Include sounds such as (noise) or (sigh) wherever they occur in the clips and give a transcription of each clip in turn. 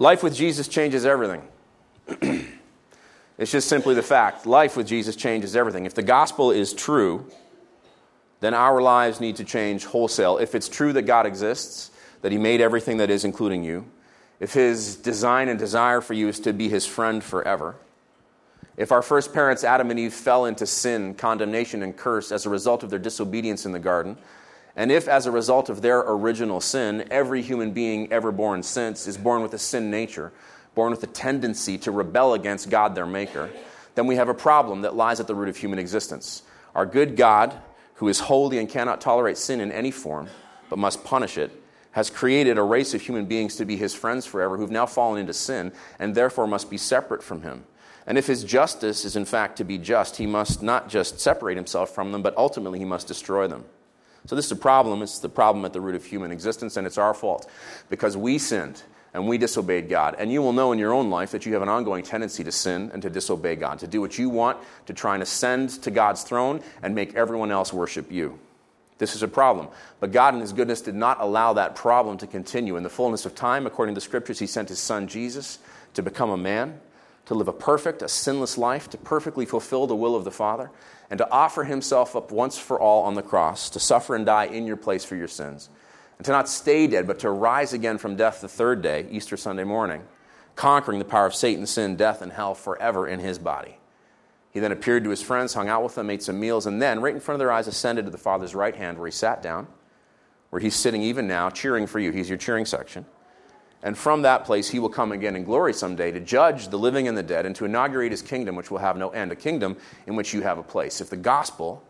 Life with Jesus changes everything. (clears throat) it's just simply the fact. Life with Jesus changes everything. If the gospel is true, then our lives need to change wholesale. If it's true that God exists, that He made everything that is, including you, if His design and desire for you is to be His friend forever, if our first parents, Adam and Eve, fell into sin, condemnation, and curse as a result of their disobedience in the garden, and if, as a result of their original sin, every human being ever born since is born with a sin nature, born with a tendency to rebel against God, their Maker, then we have a problem that lies at the root of human existence. Our good God, who is holy and cannot tolerate sin in any form, but must punish it, has created a race of human beings to be his friends forever who've now fallen into sin and therefore must be separate from him. And if his justice is in fact to be just, he must not just separate himself from them, but ultimately he must destroy them. So, this is a problem. It's the problem at the root of human existence, and it's our fault because we sinned and we disobeyed God. And you will know in your own life that you have an ongoing tendency to sin and to disobey God, to do what you want, to try and ascend to God's throne and make everyone else worship you. This is a problem. But God, in His goodness, did not allow that problem to continue. In the fullness of time, according to the scriptures, He sent His Son Jesus to become a man, to live a perfect, a sinless life, to perfectly fulfill the will of the Father and to offer himself up once for all on the cross, to suffer and die in your place for your sins, and to not stay dead, but to rise again from death the third day, Easter Sunday morning, conquering the power of Satan, sin, death, and hell forever in his body. He then appeared to his friends, hung out with them, ate some meals, and then, right in front of their eyes, ascended to the Father's right hand, where he sat down, where he's sitting even now, cheering for you. He's your cheering section. And from that place, he will come again in glory someday to judge the living and the dead and to inaugurate his kingdom, which will have no end, a kingdom in which you have a place. If the gospel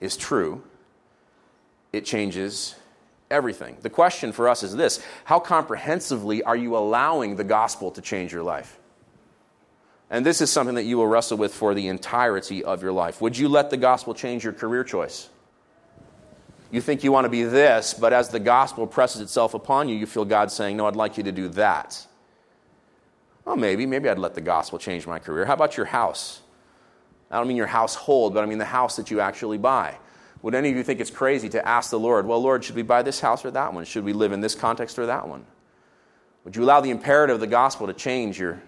is true, it changes everything. The question for us is this How comprehensively are you allowing the gospel to change your life? And this is something that you will wrestle with for the entirety of your life. Would you let the gospel change your career choice? You think you want to be this, but as the gospel presses itself upon you, you feel God saying, No, I'd like you to do that. Well, maybe. Maybe I'd let the gospel change my career. How about your house? I don't mean your household, but I mean the house that you actually buy. Would any of you think it's crazy to ask the Lord, Well, Lord, should we buy this house or that one? Should we live in this context or that one? Would you allow the imperative of the gospel to change your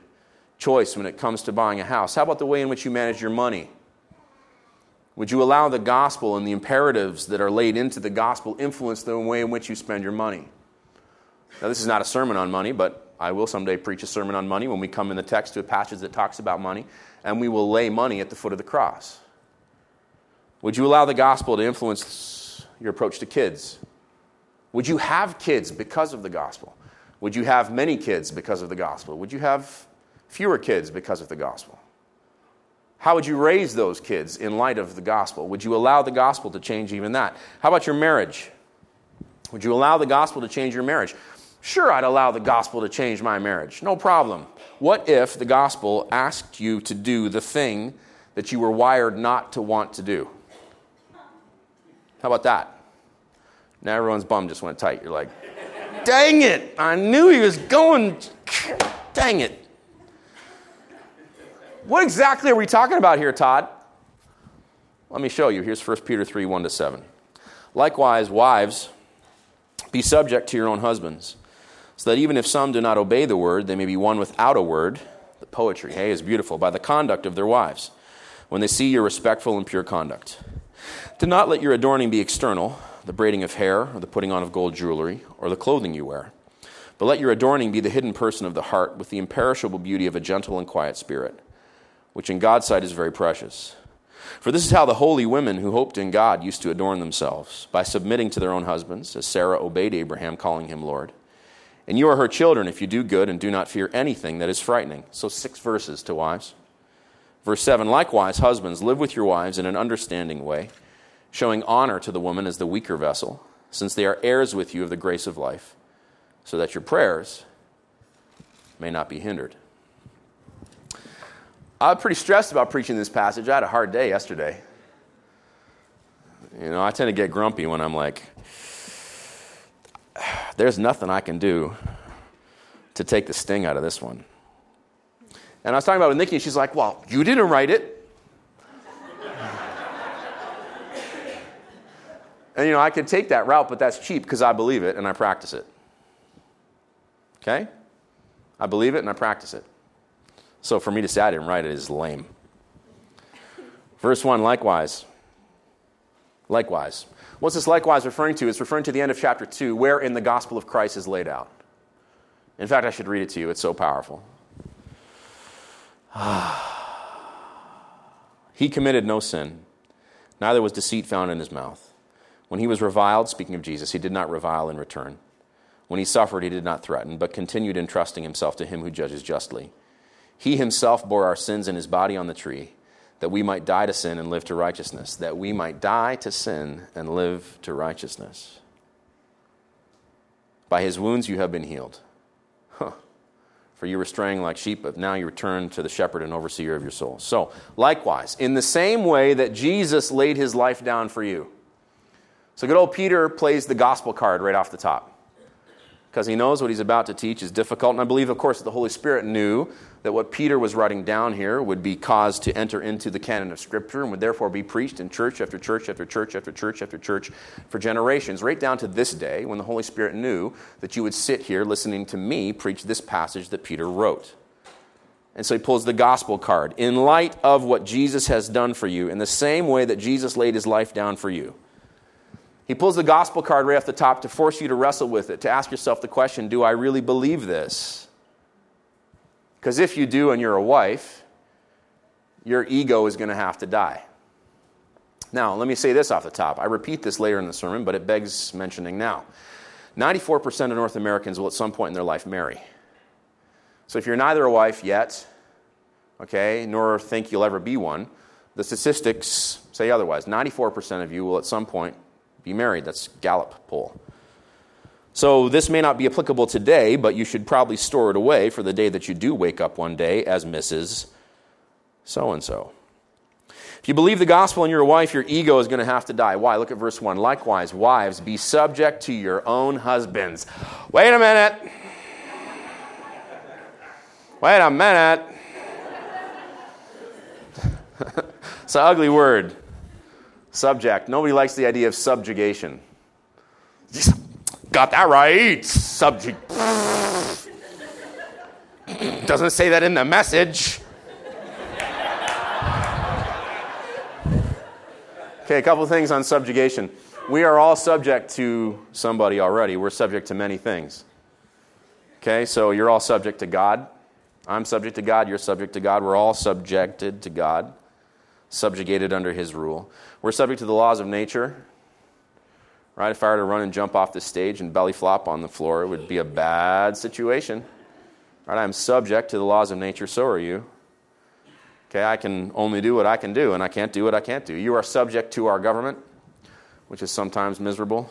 choice when it comes to buying a house? How about the way in which you manage your money? Would you allow the gospel and the imperatives that are laid into the gospel influence the way in which you spend your money? Now, this is not a sermon on money, but I will someday preach a sermon on money when we come in the text to a passage that talks about money, and we will lay money at the foot of the cross. Would you allow the gospel to influence your approach to kids? Would you have kids because of the gospel? Would you have many kids because of the gospel? Would you have fewer kids because of the gospel? How would you raise those kids in light of the gospel? Would you allow the gospel to change even that? How about your marriage? Would you allow the gospel to change your marriage? Sure, I'd allow the gospel to change my marriage. No problem. What if the gospel asked you to do the thing that you were wired not to want to do? How about that? Now everyone's bum just went tight. You're like, dang it, I knew he was going, dang it. What exactly are we talking about here, Todd? Let me show you. Here's 1 Peter 3 1 to 7. Likewise, wives, be subject to your own husbands, so that even if some do not obey the word, they may be won without a word. The poetry, hey, is beautiful, by the conduct of their wives, when they see your respectful and pure conduct. Do not let your adorning be external, the braiding of hair, or the putting on of gold jewelry, or the clothing you wear. But let your adorning be the hidden person of the heart, with the imperishable beauty of a gentle and quiet spirit which in God's sight is very precious. For this is how the holy women who hoped in God used to adorn themselves, by submitting to their own husbands, as Sarah obeyed Abraham, calling him Lord. And you are her children if you do good and do not fear anything that is frightening. So, six verses to wives. Verse 7 Likewise, husbands, live with your wives in an understanding way, showing honor to the woman as the weaker vessel, since they are heirs with you of the grace of life, so that your prayers may not be hindered. I'm pretty stressed about preaching this passage. I had a hard day yesterday. You know, I tend to get grumpy when I'm like, (sighs) there's nothing I can do to take the sting out of this one. And I was talking about with Nikki, and she's like, well, you didn't write it. (laughs) and, you know, I could take that route, but that's cheap because I believe it and I practice it. Okay? I believe it and I practice it. So for me to say I didn't write it is lame. Verse 1 likewise. Likewise. What's this likewise referring to? It's referring to the end of chapter 2, wherein the gospel of Christ is laid out. In fact, I should read it to you. It's so powerful. (sighs) he committed no sin, neither was deceit found in his mouth. When he was reviled, speaking of Jesus, he did not revile in return. When he suffered, he did not threaten, but continued entrusting himself to him who judges justly. He himself bore our sins in his body on the tree that we might die to sin and live to righteousness. That we might die to sin and live to righteousness. By his wounds you have been healed. Huh. For you were straying like sheep, but now you return to the shepherd and overseer of your soul. So, likewise, in the same way that Jesus laid his life down for you. So, good old Peter plays the gospel card right off the top because he knows what he's about to teach is difficult. And I believe, of course, the Holy Spirit knew that what Peter was writing down here would be caused to enter into the canon of Scripture and would therefore be preached in church after church after church after church after church for generations, right down to this day when the Holy Spirit knew that you would sit here listening to me preach this passage that Peter wrote. And so he pulls the gospel card. In light of what Jesus has done for you, in the same way that Jesus laid his life down for you, he pulls the gospel card right off the top to force you to wrestle with it, to ask yourself the question do I really believe this? Because if you do and you're a wife, your ego is going to have to die. Now, let me say this off the top. I repeat this later in the sermon, but it begs mentioning now. 94% of North Americans will at some point in their life marry. So if you're neither a wife yet, okay, nor think you'll ever be one, the statistics say otherwise. 94% of you will at some point be married. That's Gallup poll. So this may not be applicable today, but you should probably store it away for the day that you do wake up one day as Mrs. So and so. If you believe the gospel and you're a wife, your ego is going to have to die. Why? Look at verse 1. Likewise, wives, be subject to your own husbands. Wait a minute. Wait a minute. (laughs) it's an ugly word. Subject. Nobody likes the idea of subjugation. Got that right. Subject. (laughs) Doesn't say that in the message. Okay, a couple things on subjugation. We are all subject to somebody already. We're subject to many things. Okay, so you're all subject to God. I'm subject to God. You're subject to God. We're all subjected to God subjugated under his rule. We're subject to the laws of nature. Right? If I were to run and jump off the stage and belly flop on the floor, it would be a bad situation. Right? I'm subject to the laws of nature, so are you. Okay, I can only do what I can do, and I can't do what I can't do. You are subject to our government, which is sometimes miserable.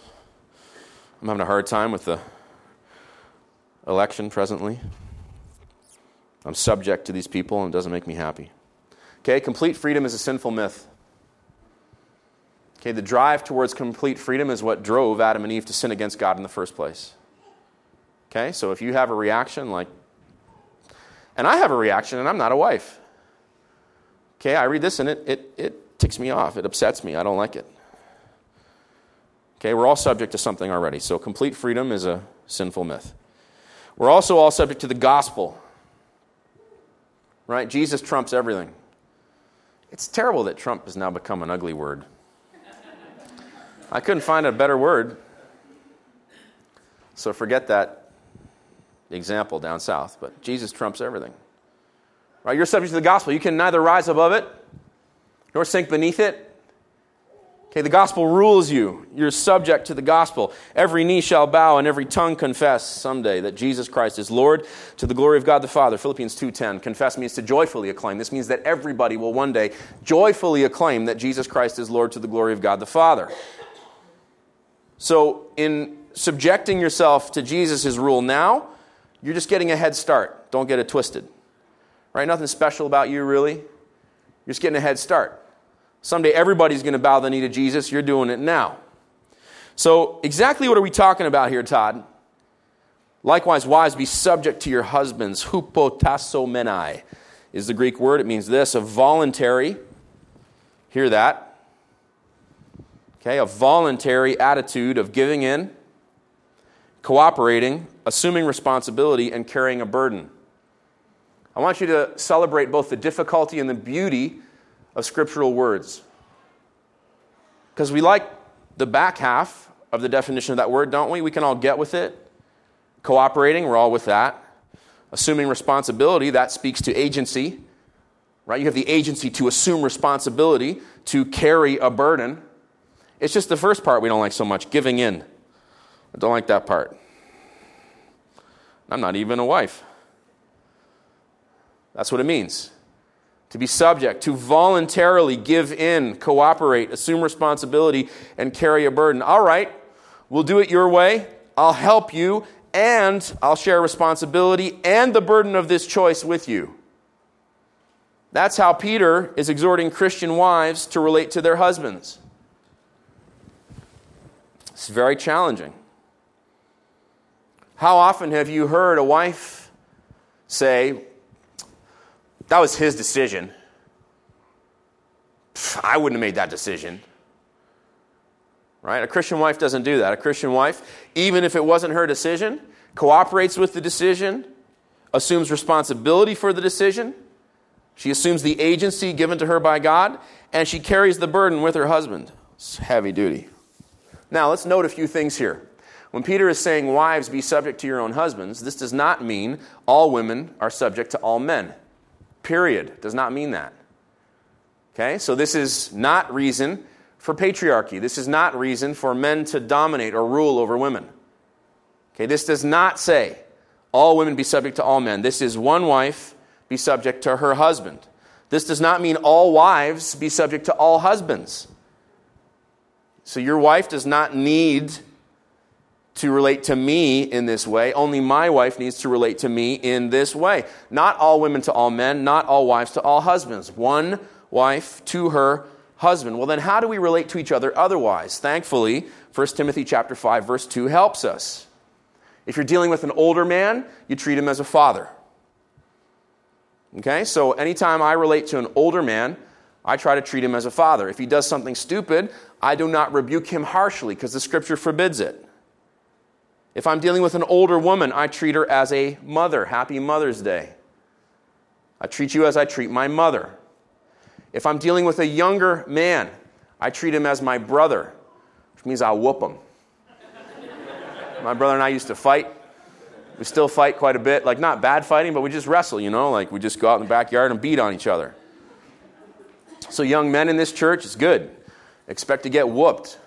I'm having a hard time with the election presently. I'm subject to these people, and it doesn't make me happy. Okay, complete freedom is a sinful myth. Okay, the drive towards complete freedom is what drove Adam and Eve to sin against God in the first place. Okay, so if you have a reaction like, and I have a reaction and I'm not a wife. Okay, I read this and it, it, it ticks me off. It upsets me. I don't like it. Okay, we're all subject to something already. So complete freedom is a sinful myth. We're also all subject to the gospel. Right? Jesus trumps everything. It's terrible that Trump has now become an ugly word. I couldn't find a better word. So forget that example down south. But Jesus trumps everything. Right? You're subject to the gospel. You can neither rise above it nor sink beneath it. Okay, the gospel rules you. You're subject to the gospel. Every knee shall bow and every tongue confess someday that Jesus Christ is Lord to the glory of God the Father. Philippians 2:10. Confess means to joyfully acclaim. This means that everybody will one day joyfully acclaim that Jesus Christ is Lord to the glory of God the Father. So, in subjecting yourself to Jesus' rule now, you're just getting a head start. Don't get it twisted. Right? Nothing special about you really. You're just getting a head start. Someday everybody's going to bow the knee to Jesus. You're doing it now. So, exactly what are we talking about here, Todd? Likewise, wives, be subject to your husbands. Hupotasso is the Greek word. It means this a voluntary, hear that. Okay, a voluntary attitude of giving in, cooperating, assuming responsibility, and carrying a burden. I want you to celebrate both the difficulty and the beauty of scriptural words. Because we like the back half of the definition of that word, don't we? We can all get with it. Cooperating, we're all with that. Assuming responsibility, that speaks to agency, right? You have the agency to assume responsibility, to carry a burden. It's just the first part we don't like so much giving in. I don't like that part. I'm not even a wife. That's what it means. To be subject, to voluntarily give in, cooperate, assume responsibility, and carry a burden. All right, we'll do it your way. I'll help you, and I'll share responsibility and the burden of this choice with you. That's how Peter is exhorting Christian wives to relate to their husbands. It's very challenging. How often have you heard a wife say, That was his decision? I wouldn't have made that decision. Right? A Christian wife doesn't do that. A Christian wife, even if it wasn't her decision, cooperates with the decision, assumes responsibility for the decision. She assumes the agency given to her by God, and she carries the burden with her husband. It's heavy duty. Now, let's note a few things here. When Peter is saying, Wives, be subject to your own husbands, this does not mean all women are subject to all men. Period. Does not mean that. Okay? So, this is not reason for patriarchy. This is not reason for men to dominate or rule over women. Okay, this does not say all women be subject to all men. This is one wife be subject to her husband. This does not mean all wives be subject to all husbands. So your wife does not need to relate to me in this way. Only my wife needs to relate to me in this way. Not all women to all men, not all wives to all husbands. One wife to her husband. Well, then how do we relate to each other otherwise? Thankfully, 1 Timothy chapter 5 verse 2 helps us. If you're dealing with an older man, you treat him as a father. Okay? So anytime I relate to an older man, I try to treat him as a father. If he does something stupid, I do not rebuke him harshly because the scripture forbids it. If I'm dealing with an older woman, I treat her as a mother. Happy Mother's Day. I treat you as I treat my mother. If I'm dealing with a younger man, I treat him as my brother, which means I'll whoop him. (laughs) my brother and I used to fight. We still fight quite a bit. Like, not bad fighting, but we just wrestle, you know? Like, we just go out in the backyard and beat on each other. So, young men in this church, it's good. Expect to get whooped,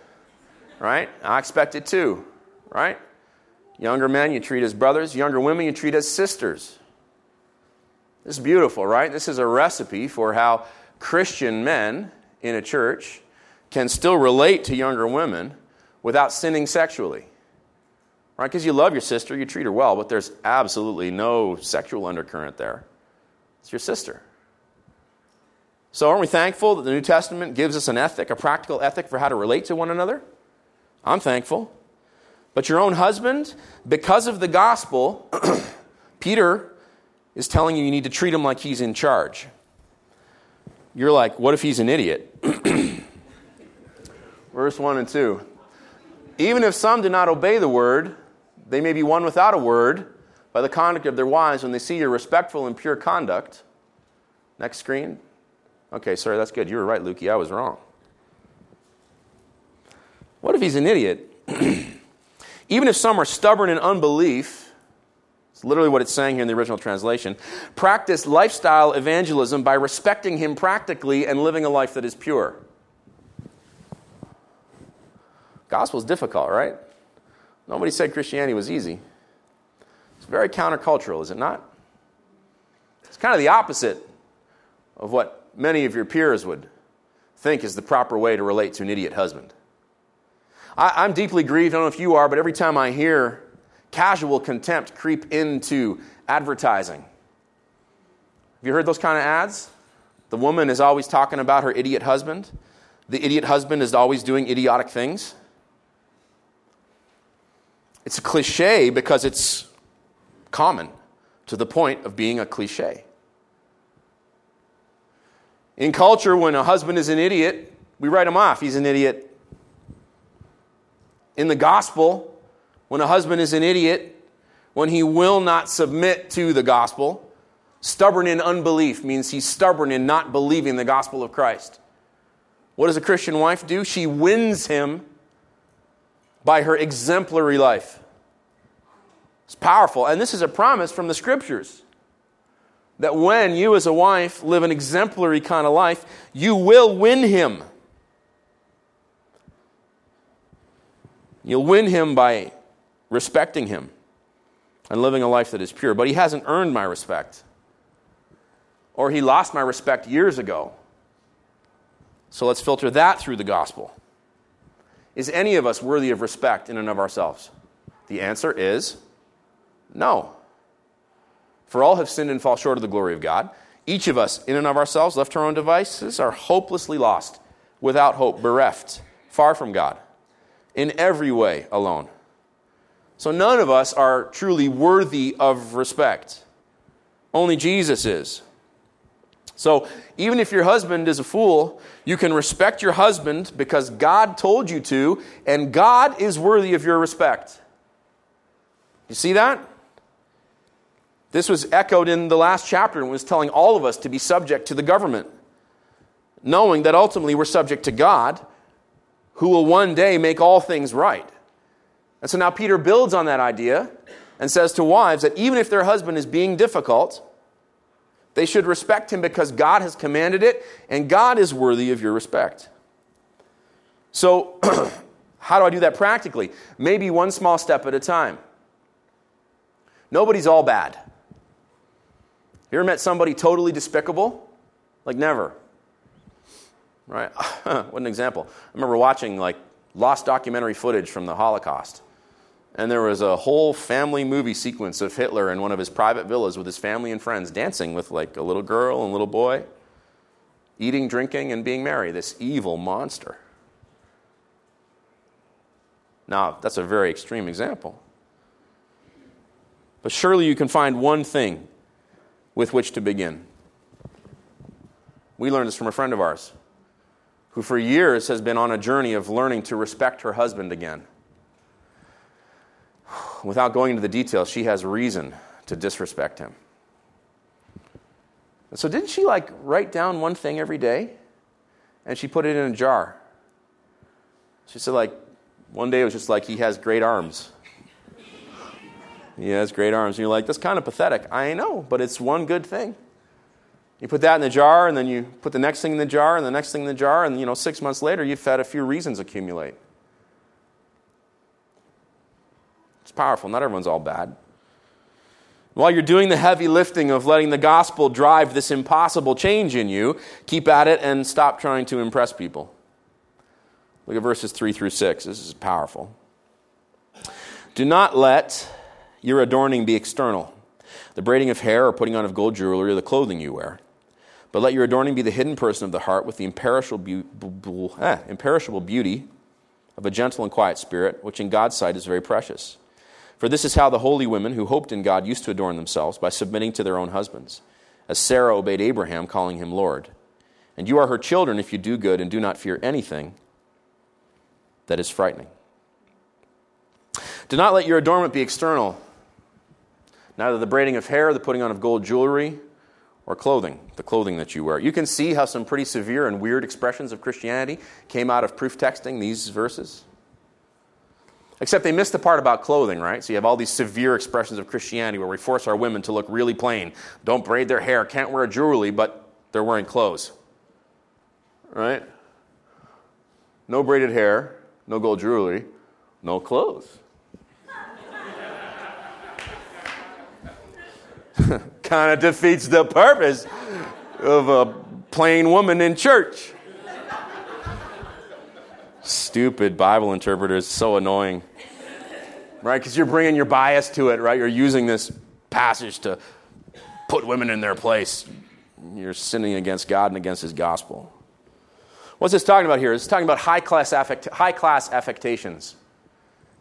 right? I expect it too, right? Younger men, you treat as brothers. Younger women, you treat as sisters. This is beautiful, right? This is a recipe for how Christian men in a church can still relate to younger women without sinning sexually. Right? Because you love your sister, you treat her well, but there's absolutely no sexual undercurrent there. It's your sister. So, aren't we thankful that the New Testament gives us an ethic, a practical ethic for how to relate to one another? I'm thankful. But your own husband, because of the gospel, (clears throat) Peter is telling you you need to treat him like he's in charge. You're like, what if he's an idiot? (clears throat) Verse 1 and 2. Even if some do not obey the word, they may be won without a word by the conduct of their wives when they see your respectful and pure conduct. Next screen. Okay, sorry, that's good. You were right, Lukey. I was wrong. What if he's an idiot? (clears throat) Even if some are stubborn in unbelief, it's literally what it's saying here in the original translation, practice lifestyle evangelism by respecting him practically and living a life that is pure. Gospel is difficult, right? Nobody said Christianity was easy. It's very countercultural, is it not? It's kind of the opposite of what many of your peers would think is the proper way to relate to an idiot husband. I, am deeply grieved, I don't know if you are, but every time I hear casual contempt creep into advertising. Have you heard those kind of ads? The woman is always talking about her idiot husband. The idiot husband is always doing idiotic things. It's a cliche because it's common to the point of being a cliche. In culture, when a husband is an idiot, we write him off. He's an idiot. In the gospel, when a husband is an idiot, when he will not submit to the gospel. Stubborn in unbelief means he's stubborn in not believing the gospel of Christ. What does a Christian wife do? She wins him by her exemplary life. It's powerful. And this is a promise from the scriptures that when you, as a wife, live an exemplary kind of life, you will win him. You'll win him by respecting him and living a life that is pure. But he hasn't earned my respect, or he lost my respect years ago. So let's filter that through the gospel. Is any of us worthy of respect in and of ourselves? The answer is no. For all have sinned and fall short of the glory of God. Each of us, in and of ourselves, left to our own devices, are hopelessly lost, without hope, bereft, far from God, in every way alone. So none of us are truly worthy of respect. Only Jesus is. So even if your husband is a fool, you can respect your husband because God told you to, and God is worthy of your respect. You see that? This was echoed in the last chapter and was telling all of us to be subject to the government, knowing that ultimately we're subject to God, who will one day make all things right. And so now Peter builds on that idea and says to wives that even if their husband is being difficult, they should respect him because God has commanded it, and God is worthy of your respect. So, (clears throat) how do I do that practically? Maybe one small step at a time. Nobody's all bad. You ever met somebody totally despicable? Like, never. Right? (laughs) what an example. I remember watching, like, lost documentary footage from the Holocaust and there was a whole family movie sequence of Hitler in one of his private villas with his family and friends dancing with like a little girl and little boy, eating, drinking, and being merry. This evil monster. Now, that's a very extreme example. But surely you can find one thing with which to begin. We learned this from a friend of ours who, for years, has been on a journey of learning to respect her husband again (sighs) without going into the details, she has reason to disrespect him. So, didn't she like write down one thing every day and she put it in a jar? She said, like, one day it was just like, he has great arms. (laughs) he has great arms. And you're like, that's kind of pathetic. I know, but it's one good thing. You put that in the jar, and then you put the next thing in the jar, and the next thing in the jar, and you know, six months later, you've had a few reasons accumulate. It's powerful. Not everyone's all bad. While you're doing the heavy lifting of letting the gospel drive this impossible change in you, keep at it and stop trying to impress people. Look at verses 3 through 6. This is powerful. Do not let your adorning be external, the braiding of hair or putting on of gold jewelry or the clothing you wear. But let your adorning be the hidden person of the heart with the imperishable, eh, imperishable beauty of a gentle and quiet spirit, which in God's sight is very precious. For this is how the holy women who hoped in God used to adorn themselves by submitting to their own husbands, as Sarah obeyed Abraham, calling him Lord. And you are her children if you do good and do not fear anything that is frightening. Do not let your adornment be external, neither the braiding of hair, the putting on of gold jewelry, or clothing, the clothing that you wear. You can see how some pretty severe and weird expressions of Christianity came out of proof texting these verses. Except they missed the part about clothing, right? So you have all these severe expressions of Christianity where we force our women to look really plain. Don't braid their hair, can't wear jewelry, but they're wearing clothes. Right? No braided hair, no gold jewelry, no clothes. (laughs) kind of defeats the purpose of a plain woman in church. Stupid Bible interpreters, so annoying. Right? Because you're bringing your bias to it, right? You're using this passage to put women in their place. You're sinning against God and against His gospel. What's this talking about here? It's talking about high class, affect- high class affectations.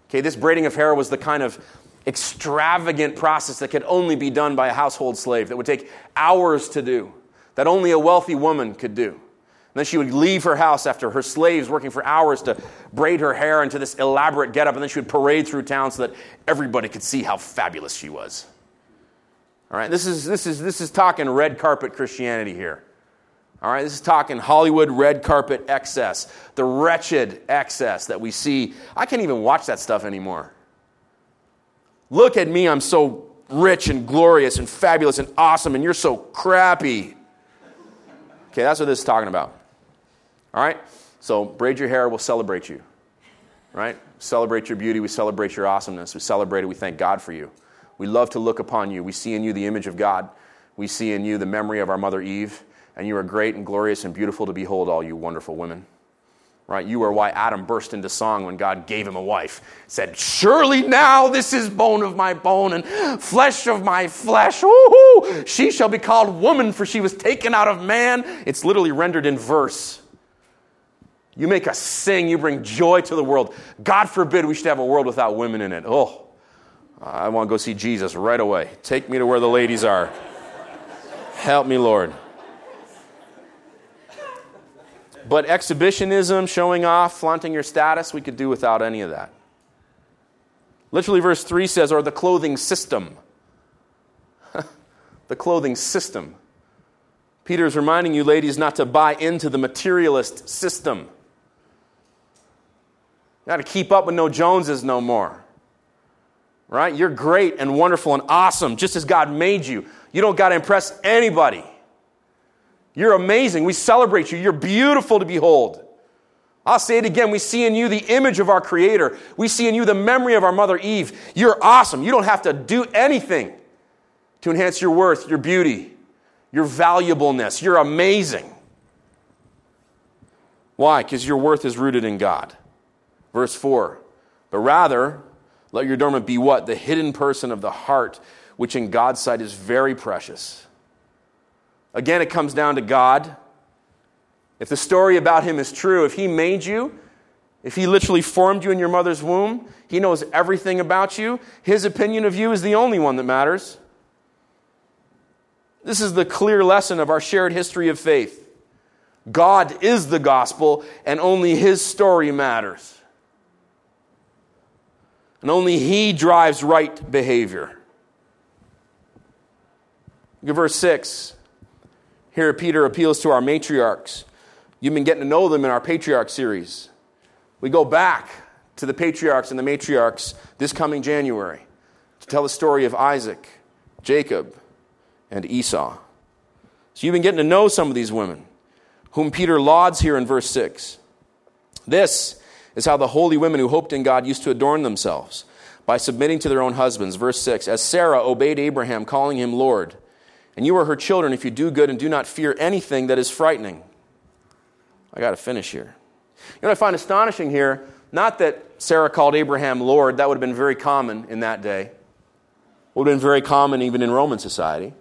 Okay, this braiding of hair was the kind of extravagant process that could only be done by a household slave, that would take hours to do, that only a wealthy woman could do. then she would leave her house after her slaves working for hours to braid her hair into this elaborate getup, and then she would parade through town so that everybody could see how fabulous she was. All right, this is, this is, this is talking red carpet Christianity here. All right, this is talking Hollywood red carpet excess, the wretched excess that we see. I can't even watch that stuff anymore. Look at me, I'm so rich and glorious and fabulous and awesome, and you're so crappy. Okay, that's what this is talking about. All right? So, braid your hair, we'll celebrate you. Right? Celebrate your beauty, we celebrate your awesomeness. We celebrate it, we thank God for you. We love to look upon you. We see in you the image of God. We see in you the memory of our mother Eve, and you are great and glorious and beautiful to behold, all you wonderful women. Right? You are why Adam burst into song when God gave him a wife. Said, Surely now this is bone of my bone and flesh of my flesh. Woo-hoo! She shall be called woman, for she was taken out of man. It's literally rendered in verse. You make us sing, you bring joy to the world. God forbid we should have a world without women in it. Oh, I want to go see Jesus right away. Take me to where the ladies are. Help me, Lord. But exhibitionism, showing off, flaunting your status, we could do without any of that. Literally, verse 3 says, or the clothing system. (laughs) the clothing system. Peter is reminding you, ladies, not to buy into the materialist system. You got to keep up with no Joneses no more. Right? You're great and wonderful and awesome, just as God made you. You don't got to impress anybody. You're amazing. We celebrate you. You're beautiful to behold. I'll say it again. We see in you the image of our Creator. We see in you the memory of our mother Eve. You're awesome. You don't have to do anything to enhance your worth, your beauty, your valuableness. You're amazing. Why? Because your worth is rooted in God. Verse 4 But rather, let your adornment be what? The hidden person of the heart, which in God's sight is very precious. Again, it comes down to God. If the story about him is true, if he made you, if he literally formed you in your mother's womb, he knows everything about you, his opinion of you is the only one that matters. This is the clear lesson of our shared history of faith. God is the gospel, and only his story matters. And only he drives right behavior. Look at verse 6. Here, Peter appeals to our matriarchs. You've been getting to know them in our patriarch series. We go back to the patriarchs and the matriarchs this coming January to tell the story of Isaac, Jacob, and Esau. So you've been getting to know some of these women, whom Peter lauds here in verse 6. This is how the holy women who hoped in God used to adorn themselves by submitting to their own husbands. Verse 6 As Sarah obeyed Abraham, calling him Lord. And you are her children if you do good and do not fear anything that is frightening. I got to finish here. You know I find astonishing here? Not that Sarah called Abraham Lord, that would have been very common in that day. Would have been very common even in Roman society.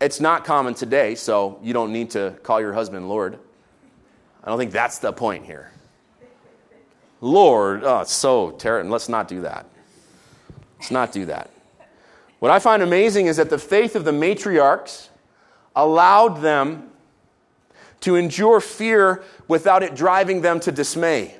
It's not common today, so you don't need to call your husband Lord. I don't think that's the point here. Lord, oh, it's so terrible. Let's not do that. Let's not do that. What I find amazing is that the faith of the matriarchs allowed them to endure fear without it driving them to dismay.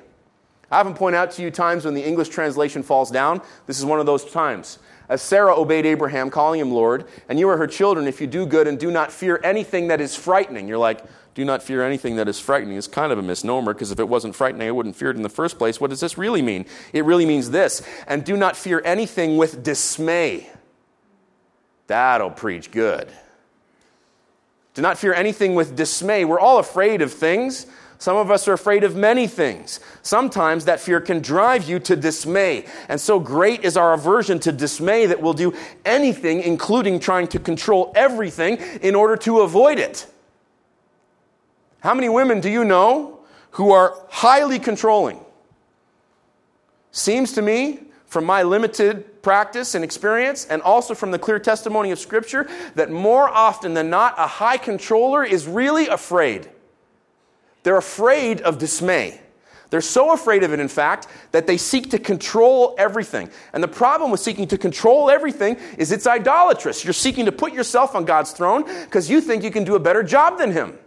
I haven't pointed out to you times when the English translation falls down. This is one of those times. As Sarah obeyed Abraham, calling him Lord, and you are her children if you do good and do not fear anything that is frightening. You're like, do not fear anything that is frightening. It's kind of a misnomer because if it wasn't frightening, I wouldn't fear it in the first place. What does this really mean? It really means this and do not fear anything with dismay. That'll preach good. Do not fear anything with dismay. We're all afraid of things. Some of us are afraid of many things. Sometimes that fear can drive you to dismay. And so great is our aversion to dismay that we'll do anything, including trying to control everything, in order to avoid it. How many women do you know who are highly controlling? Seems to me, from my limited practice and experience, and also from the clear testimony of Scripture, that more often than not, a high controller is really afraid. They're afraid of dismay. They're so afraid of it, in fact, that they seek to control everything. And the problem with seeking to control everything is it's idolatrous. You're seeking to put yourself on God's throne because you think you can do a better job than Him.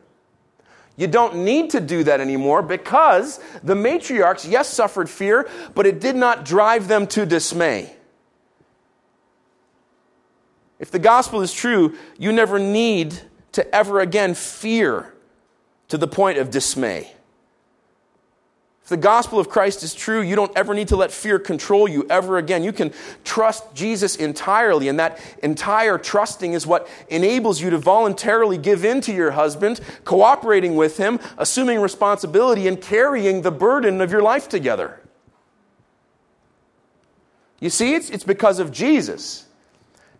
You don't need to do that anymore because the matriarchs, yes, suffered fear, but it did not drive them to dismay. If the gospel is true, you never need to ever again fear to the point of dismay. If the gospel of Christ is true, you don't ever need to let fear control you ever again. You can trust Jesus entirely, and that entire trusting is what enables you to voluntarily give in to your husband, cooperating with him, assuming responsibility, and carrying the burden of your life together. You see, it's, it's because of Jesus.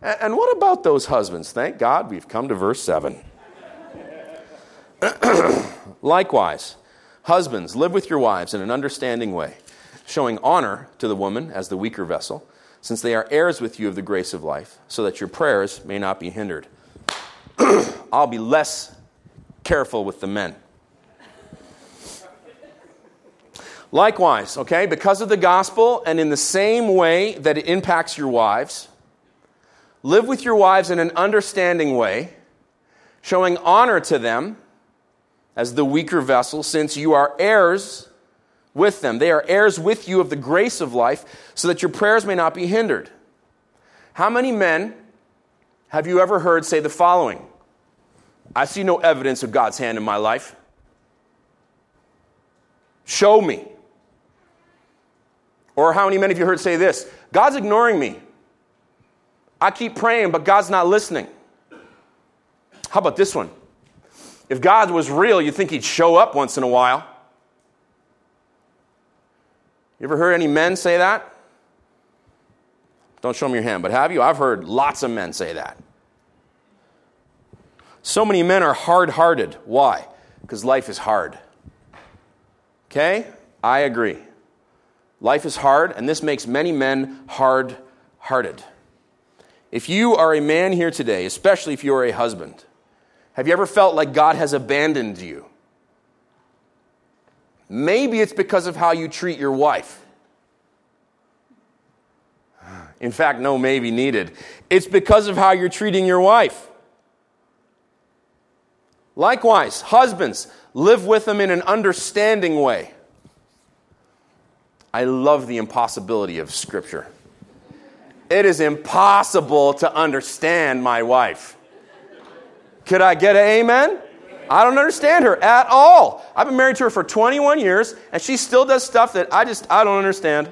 And, what about those husbands? Thank God we've come to verse 7. (clears throat) Likewise, Husbands, live with your wives in an understanding way, showing honor to the woman as the weaker vessel, since they are heirs with you of the grace of life, so that your prayers may not be hindered. (clears throat) I'll be less careful with the men. Likewise, okay, because of the gospel and in the same way that it impacts your wives, live with your wives in an understanding way, showing honor to them as the weaker vessel, since you are heirs with them. They are heirs with you of the grace of life, so that your prayers may not be hindered. How many men have you ever heard say the following I see no evidence of God's hand in my life? Show me. Or how many men have you heard say this? God's ignoring me. I keep praying, but God's not listening. How about this one? If God was real, you'd think he'd show up once in a while. You ever heard any men say that? Don't show me your hand, but have you? I've heard lots of men say that. So many men are hard hearted. Why? Because life is hard. Okay? I agree. Life is hard, and this makes many men hard hearted. If you are a man here today, especially if you are a husband, have you ever felt like God has abandoned you? Maybe it's because of how you treat your wife. In fact, no maybe needed. It's because of how you're treating your wife. Likewise, husbands, live with them in an understanding way. I love the impossibility of Scripture. It is impossible to understand my wife. Could I get an amen? I don't understand her at all. I've been married to her for 21 years, and she still does stuff that I just, I don't understand.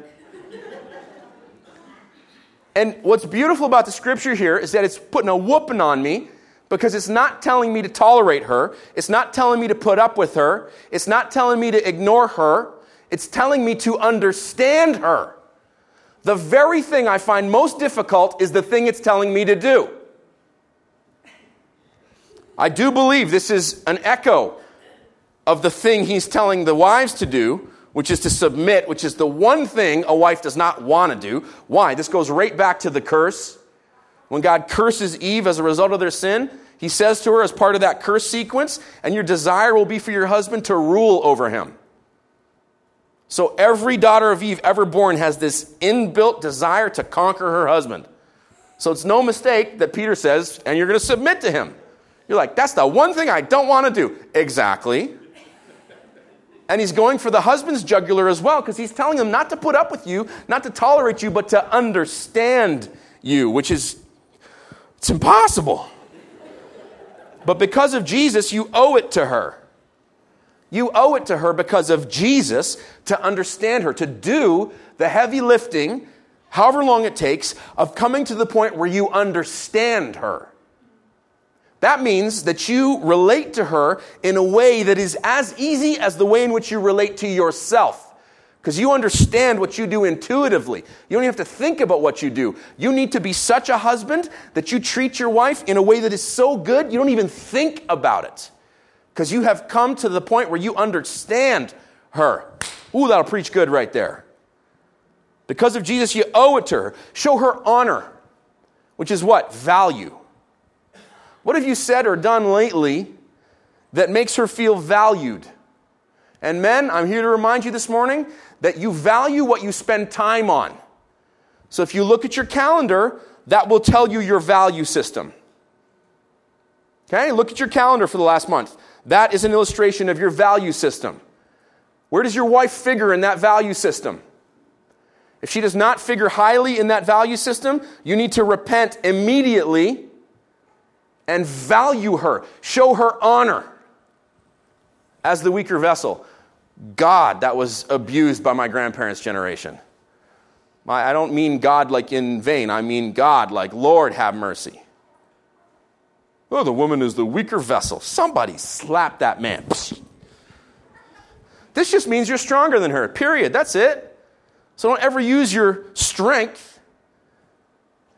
And what's beautiful about the scripture here is that it's putting a whooping on me because it's not telling me to tolerate her. It's not telling me to put up with her. It's not telling me to ignore her. It's telling me to understand her. The very thing I find most difficult is the thing it's telling me to do. I do believe this is an echo of the thing he's telling the wives to do, which is to submit, which is the one thing a wife does not want to do. Why? This goes right back to the curse. When God curses Eve as a result of their sin, he says to her as part of that curse sequence, and your desire will be for your husband to rule over him. So every daughter of Eve ever born has this inbuilt desire to conquer her husband. So it's no mistake that Peter says, and you're going to submit to him. You're like, that's the one thing I don't want to do. Exactly. And he's going for the husband's jugular as well because he's telling them not to put up with you, not to tolerate you, but to understand you, which is it's impossible. But because of Jesus, you owe it to her. You owe it to her because of Jesus to understand her, to do the heavy lifting, however long it takes, of coming to the point where you understand her. That means that you relate to her in a way that is as easy as the way in which you relate to yourself. Because you understand what you do intuitively. You don't even have to think about what you do. You need to be such a husband that you treat your wife in a way that is so good, you don't even think about it. Because you have come to the point where you understand her. Ooh, that'll preach good right there. Because of Jesus, you owe it to her. Show her honor, which is what? Value. What have you said or done lately that makes her feel valued? And men, I'm here to remind you this morning that you value what you spend time on. So if you look at your calendar, that will tell you your value system. Okay, look at your calendar for the last month. That is an illustration of your value system. Where does your wife figure in that value system? If she does not figure highly in that value system, you need to repent immediately and value her, show her honor as the weaker vessel. God that was abused by my grandparents' generation. I don't mean God like in vain, I mean God like, Lord, have mercy. Oh, the woman is the weaker vessel. Somebody slap that man. This just means you're stronger than her, period. That's it. So don't ever use your strength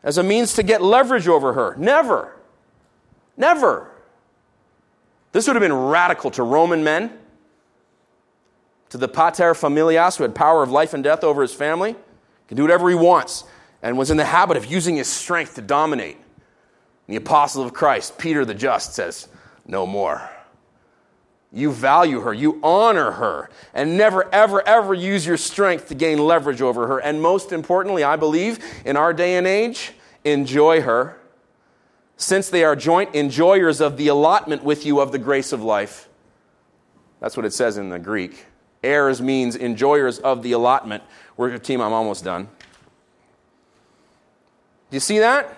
as a means to get leverage over her. Never. Never. This would have been radical to Roman men, to the pater familias who had power of life and death over his family, can do whatever he wants, and was in the habit of using his strength to dominate. The apostle of Christ, Peter the Just, says, No more. You value her, you honor her, and never, ever, ever use your strength to gain leverage over her. And most importantly, I believe, in our day and age, enjoy her since they are joint enjoyers of the allotment with you of the grace of life. That's what it says in the Greek. Heirs means enjoyers of the allotment. Your team, I'm almost done. Do you see that?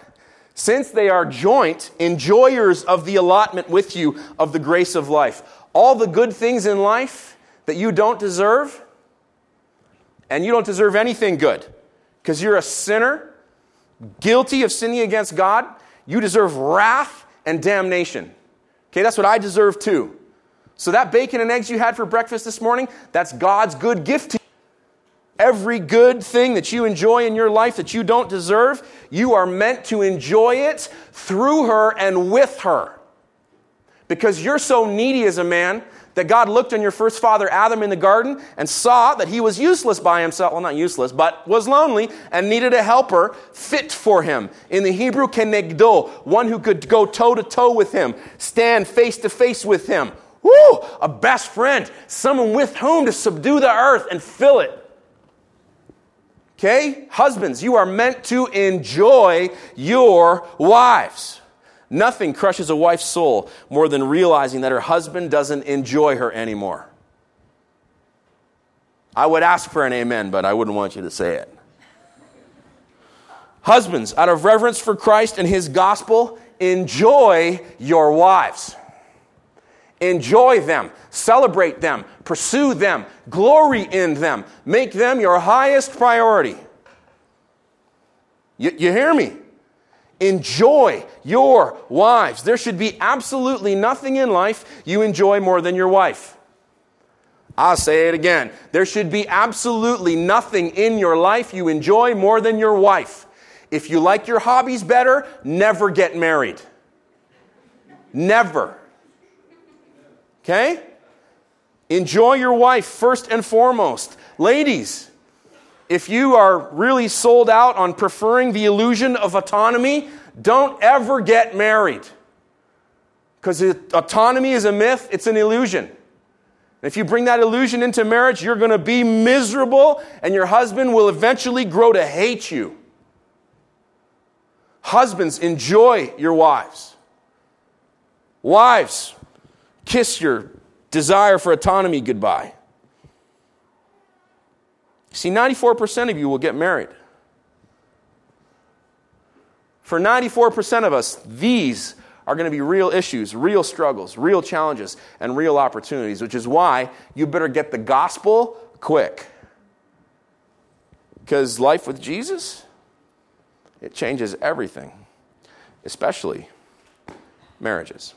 Since they are joint enjoyers of the allotment with you of the grace of life. All the good things in life that you don't deserve, and you don't deserve anything good because you're a sinner, guilty of sinning against God you deserve wrath and damnation. Okay, that's what I deserve too. So that bacon and eggs you had for breakfast this morning, that's God's good gift to you. Every good thing that you enjoy in your life that you don't deserve, you are meant to enjoy it through her and with her. Because you're so needy as a man that God looked on your first father Adam in the garden and saw that he was useless by himself. Well, not useless, but was lonely and needed a helper fit for him. In the Hebrew, kenegdo, one who could go toe to toe with him, stand face to face with him. Woo! A best friend, someone with whom to subdue the earth and fill it. Okay? Husbands, you are meant to enjoy your wives. Nothing crushes a wife's soul more than realizing that her husband doesn't enjoy her anymore. I would ask for an amen, but I wouldn't want you to say it. Husbands, out of reverence for Christ and his gospel, enjoy your wives. Enjoy them, celebrate them, pursue them, glory in them, make them your highest priority. You, you hear me? Enjoy your wives. There should be absolutely nothing in life you enjoy more than your wife. I'll say it again. There should be absolutely nothing in your life you enjoy more than your wife. If you like your hobbies better, never get married. Never. Okay? Enjoy your wife first and foremost. Ladies, if you are really sold out on preferring the illusion of autonomy, don't ever get married. Because autonomy is a myth, it's an illusion. If you bring that illusion into marriage, you're going to be miserable, and your husband will eventually grow to hate you. Husbands, enjoy your wives. Wives, kiss your desire for autonomy goodbye. See, 94% of you will get married. For 94% of us, these are going to be real issues, real struggles, real challenges, and real opportunities, which is why you better get the gospel quick. Because life with Jesus, it changes everything, especially marriages.